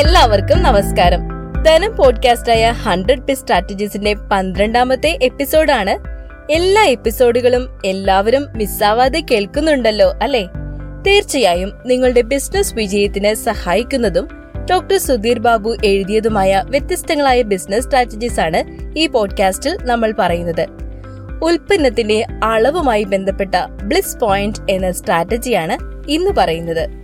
എല്ലാവർക്കും നമസ്കാരം. ധനം പോഡ്കാസ്റ്റായ ഹൺഡ്രഡ് പി സ്ട്രാറ്റജീസിന്റെ പന്ത്രണ്ടാമത്തെ എപ്പിസോഡാണ്. എല്ലാ എപ്പിസോഡുകളും എല്ലാവരും മിസ്സാവാതെ കേൾക്കുന്നുണ്ടല്ലോ അല്ലെ? തീർച്ചയായും നിങ്ങളുടെ ബിസിനസ് വിജയത്തിന് സഹായിക്കുന്നതും ഡോക്ടർ സുധീർ ബാബു എഴുതിയതുമായ വ്യത്യസ്തങ്ങളായ ബിസിനസ് സ്ട്രാറ്റജീസ് ആണ് ഈ പോഡ്കാസ്റ്റിൽ നമ്മൾ പറയുന്നത്. ഉൽപ്പന്നത്തിന്റെ അളവുമായി ബന്ധപ്പെട്ട ബ്ലിസ് പോയിന്റ് എന്ന സ്ട്രാറ്റജിയാണ് ഇന്ന് പറയുന്നത്.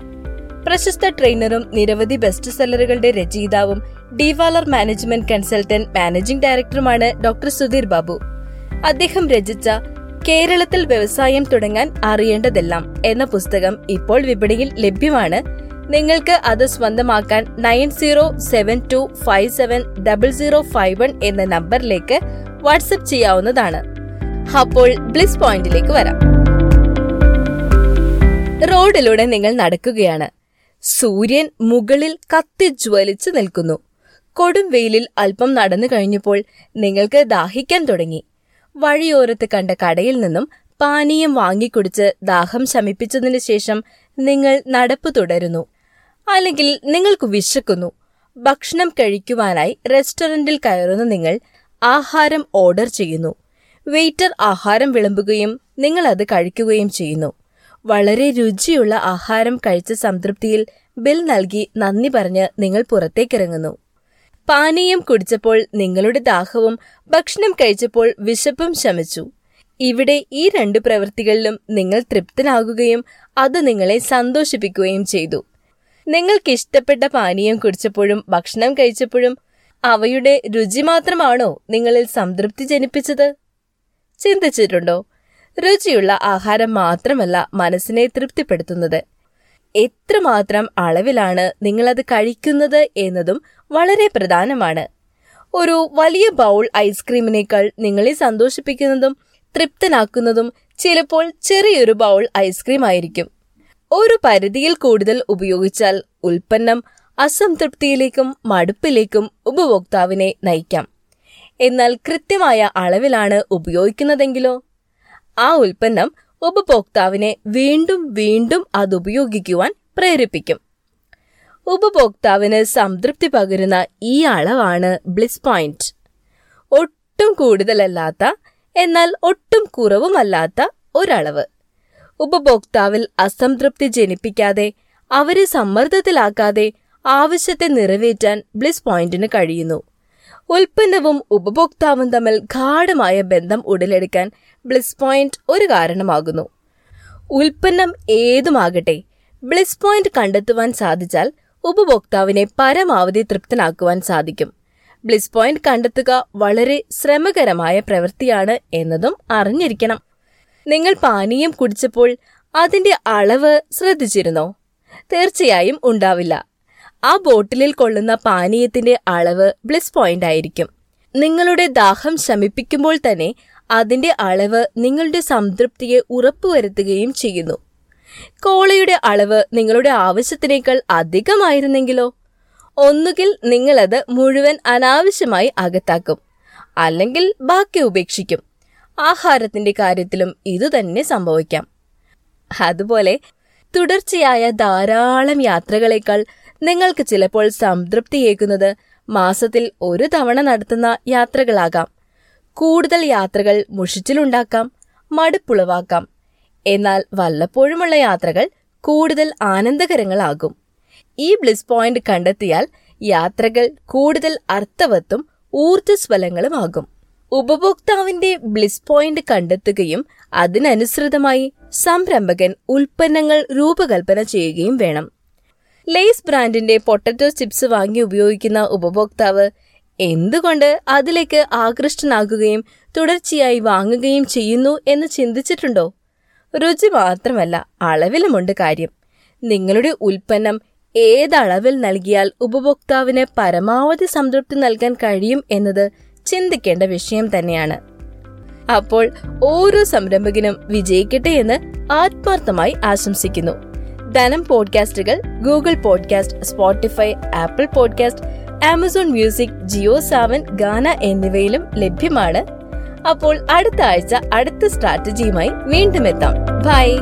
പ്രശസ്ത ട്രെയിനറും നിരവധി ബെസ്റ്റ് സെല്ലറുകളുടെ രചയിതാവും ഡിവാലർ മാനേജ്മെന്റ് കൺസൾട്ടന്റ് മാനേജിംഗ് ഡയറക്ടറുമാണ് ഡോക്ടർ സുധീർ ബാബു. അദ്ദേഹം രചിച്ച കേരളത്തിൽ വ്യവസായം തുടങ്ങാൻ അറിയേണ്ടതെല്ലാം എന്ന പുസ്തകം ഇപ്പോൾ വിപണിയിൽ ലഭ്യമാണ്. നിങ്ങൾക്ക് അത് സ്വന്തമാക്കാൻ nine zero seven two five seven double zero five one എന്ന നമ്പറിലേക്ക് വാട്സപ്പ് ചെയ്യാവുന്നതാണ്. അപ്പോൾ ബ്ലിസ് പോയിന്റിലേക്ക് വരാം. റോഡിലൂടെ നിങ്ങൾ നടക്കുകയാണ്. സൂര്യൻ മുകളിൽ കത്തിജ്വലിച്ചു നിൽക്കുന്നു. കൊടും വെയിലിൽ അല്പം നടന്നു കഴിഞ്ഞപ്പോൾ നിങ്ങൾക്ക് ദാഹിക്കാൻ തുടങ്ങി. വഴിയോരത്ത് കണ്ട കടയിൽ നിന്നും പാനീയം വാങ്ങിക്കുടിച്ച് ദാഹം ശമിപ്പിച്ചതിനു ശേഷം നിങ്ങൾ നടപ്പ് തുടരുന്നു. അല്ലെങ്കിൽ നിങ്ങൾക്ക് വിശക്കുന്നു. ഭക്ഷണം കഴിക്കുവാനായി റെസ്റ്റോറന്റിൽ കയറുന്ന നിങ്ങൾ ആഹാരം ഓർഡർ ചെയ്യുന്നു. വെയിറ്റർ ആഹാരം വിളമ്പുകയും നിങ്ങൾ അത് കഴിക്കുകയും ചെയ്യുന്നു. വളരെ രുചിയുള്ള ആഹാരം കഴിച്ച സംതൃപ്തിയിൽ ബിൽ നൽകി നന്ദി പറഞ്ഞ് നിങ്ങൾ പുറത്തേക്കിറങ്ങുന്നു. പാനീയം കുടിച്ചപ്പോൾ നിങ്ങളുടെ ദാഹവും ഭക്ഷണം കഴിച്ചപ്പോൾ വിശപ്പും ശമിച്ചു. ഇവിടെ ഈ രണ്ട് പ്രവൃത്തികളിലും നിങ്ങൾ തൃപ്തനാകുകയും അത് നിങ്ങളെ സന്തോഷിപ്പിക്കുകയും ചെയ്തു. നിങ്ങൾക്ക് ഇഷ്ടപ്പെട്ട പാനീയം കുടിച്ചപ്പോഴും ഭക്ഷണം കഴിച്ചപ്പോഴും അവയുടെ രുചി മാത്രമാണോ നിങ്ങളിൽ സംതൃപ്തി ജനിപ്പിച്ചത്? ചിന്തിച്ചിട്ടുണ്ടോ? രുചിയുള്ള ആഹാരം മാത്രമല്ല മനസ്സിനെ തൃപ്തിപ്പെടുത്തുന്നത്. എത്രമാത്രം അളവിലാണ് നിങ്ങളത് കഴിക്കുന്നത് എന്നതും വളരെ പ്രധാനമാണ്. ഒരു വലിയ ബൗൾ ഐസ്ക്രീമിനേക്കാൾ നിങ്ങളെ സന്തോഷിപ്പിക്കുന്നതും തൃപ്തനാക്കുന്നതും ചിലപ്പോൾ ചെറിയൊരു ബൗൾ ഐസ്ക്രീം ആയിരിക്കും. ഒരു പരിധിയിൽ കൂടുതൽ ഉപയോഗിച്ചാൽ ഉൽപ്പന്നം അസംതൃപ്തിയിലേക്കും മടുപ്പിലേക്കും ഉപഭോക്താവിനെ നയിക്കാം. എന്നാൽ കൃത്യമായ അളവിലാണ് ഉപയോഗിക്കുന്നതെങ്കിലോ? ആ ഉൽപ്പന്നം ഉപഭോക്താവിനെ വീണ്ടും വീണ്ടും അത് ഉപയോഗിക്കുവാൻ പ്രേരിപ്പിക്കും. ഉപഭോക്താവിന് സംതൃപ്തി പകരുന്ന ഈ അളവാണ് ബ്ലിസ് പോയിന്റ്. ഒട്ടും കൂടുതലല്ലാത്ത എന്നാൽ ഒട്ടും കുറവുമല്ലാത്ത ഒരളവ്. ഉപഭോക്താവിൽ അസംതൃപ്തി ജനിപ്പിക്കാതെ അവരെ സമ്മർദ്ദത്തിലാക്കാതെ ആവശ്യത്തെ നിറവേറ്റാൻ ബ്ലിസ് പോയിന്റിന് കഴിയുന്നു. ഉൽപ്പന്നവും ഉപഭോക്താവും തമ്മിൽ ഗാഠമായ ബന്ധം ഉടലെടുക്കാൻ ബ്ലിസ് പോയിന്റ് ഒരു കാരണമാകുന്നു. ഉൽപ്പന്നം ഏതുമാകട്ടെ ബ്ലിസ് പോയിന്റ് കണ്ടെത്തുവാൻ സാധിച്ചാൽ ഉപഭോക്താവിനെ പരമാവധി തൃപ്തനാക്കുവാൻ സാധിക്കും. ബ്ലിസ് പോയിന്റ് കണ്ടെത്തുക വളരെ ശ്രമകരമായ പ്രവൃത്തിയാണ് എന്നതും അറിഞ്ഞിരിക്കണം. നിങ്ങൾ പാനീയം കുടിച്ചപ്പോൾ അതിന്റെ അളവ് ശ്രദ്ധിച്ചിരുന്നോ? തീർച്ചയായും ഉണ്ടാവില്ല. ആ ബോട്ടിലിൽ കൊള്ളുന്ന പാനീയത്തിന്റെ അളവ് ബ്ലിസ് പോയിന്റ് ആയിരിക്കും. നിങ്ങളുടെ ദാഹം ശമിപ്പിക്കുമ്പോൾ തന്നെ അതിന്റെ അളവ് നിങ്ങളുടെ സംതൃപ്തിയെ ഉറപ്പുവരുത്തുകയും ചെയ്യുന്നു. കോളയുടെ അളവ് നിങ്ങളുടെ ആവശ്യത്തിനേക്കാൾ അധികമായിരുന്നെങ്കിലോ? ഒന്നുകിൽ നിങ്ങളത് മുഴുവൻ അനാവശ്യമായി അകത്താക്കും അല്ലെങ്കിൽ ബാക്കി ഉപേക്ഷിക്കും. ആഹാരത്തിന്റെ കാര്യത്തിലും ഇതുതന്നെ സംഭവിക്കാം. അതുപോലെ തുടർച്ചയായ ധാരാളം യാത്രകളേക്കാൾ നിങ്ങൾക്ക് ചിലപ്പോൾ സംതൃപ്തിയേക്കുന്നത് മാസത്തിൽ ഒരു തവണ നടത്തുന്ന യാത്രകളാകാം. കൂടുതൽ യാത്രകൾ മുഷിച്ചിലുണ്ടാക്കാം മടുപ്പുളവാക്കാം. എന്നാൽ വല്ലപ്പോഴുമുള്ള യാത്രകൾ കൂടുതൽ ആനന്ദകരങ്ങളാകും. ഈ ബ്ലിസ് പോയിന്റ് കണ്ടെത്തിയാൽ യാത്രകൾ കൂടുതൽ അർത്ഥവത്തും ഊർജസ്വലങ്ങളുമാകും. ഉപഭോക്താവിന്റെ ബ്ലിസ് പോയിന്റ് കണ്ടെത്തുകയും അതിനനുസൃതമായി സംരംഭകൻ ഉൽപ്പന്നങ്ങൾ രൂപകൽപ്പന ചെയ്യുകയും വേണം. ലേസ് ബ്രാൻഡിന്റെ പൊട്ടറ്റോ ചിപ്സ് വാങ്ങി ഉപയോഗിക്കുന്ന ഉപഭോക്താവ് എന്തുകൊണ്ട് അതിലേക്ക് ആകൃഷ്ടനാകുകയും തുടർച്ചയായി വാങ്ങുകയും ചെയ്യുന്നു എന്ന് ചിന്തിച്ചിട്ടുണ്ടോ? രുചി മാത്രമല്ല അളവിലുമുണ്ട് കാര്യം. നിങ്ങളുടെ ഉൽപ്പന്നം ഏതളവിൽ നൽകിയാൽ ഉപഭോക്താവിന് പരമാവധി സംതൃപ്തി നൽകാൻ കഴിയും എന്നത് ചിന്തിക്കേണ്ട വിഷയം തന്നെയാണ്. അപ്പോൾ ഓരോ സംരംഭകനും വിജയിക്കട്ടെ എന്ന് ആത്മാർത്ഥമായി ആശംസിക്കുന്നു. Dhanam പോഡ്കാസ്റ്റുകൾ Google podcast Spotify Apple podcast Amazon music Jio Saavn Gaana എന്നിവയിലും ലഭ്യമാണ്. അപ്പോൾ അടുത്ത ആഴ്ച അടുത്ത സ്ട്രാറ്റജിയുമായി വീണ്ടും എത്താം. ബൈ.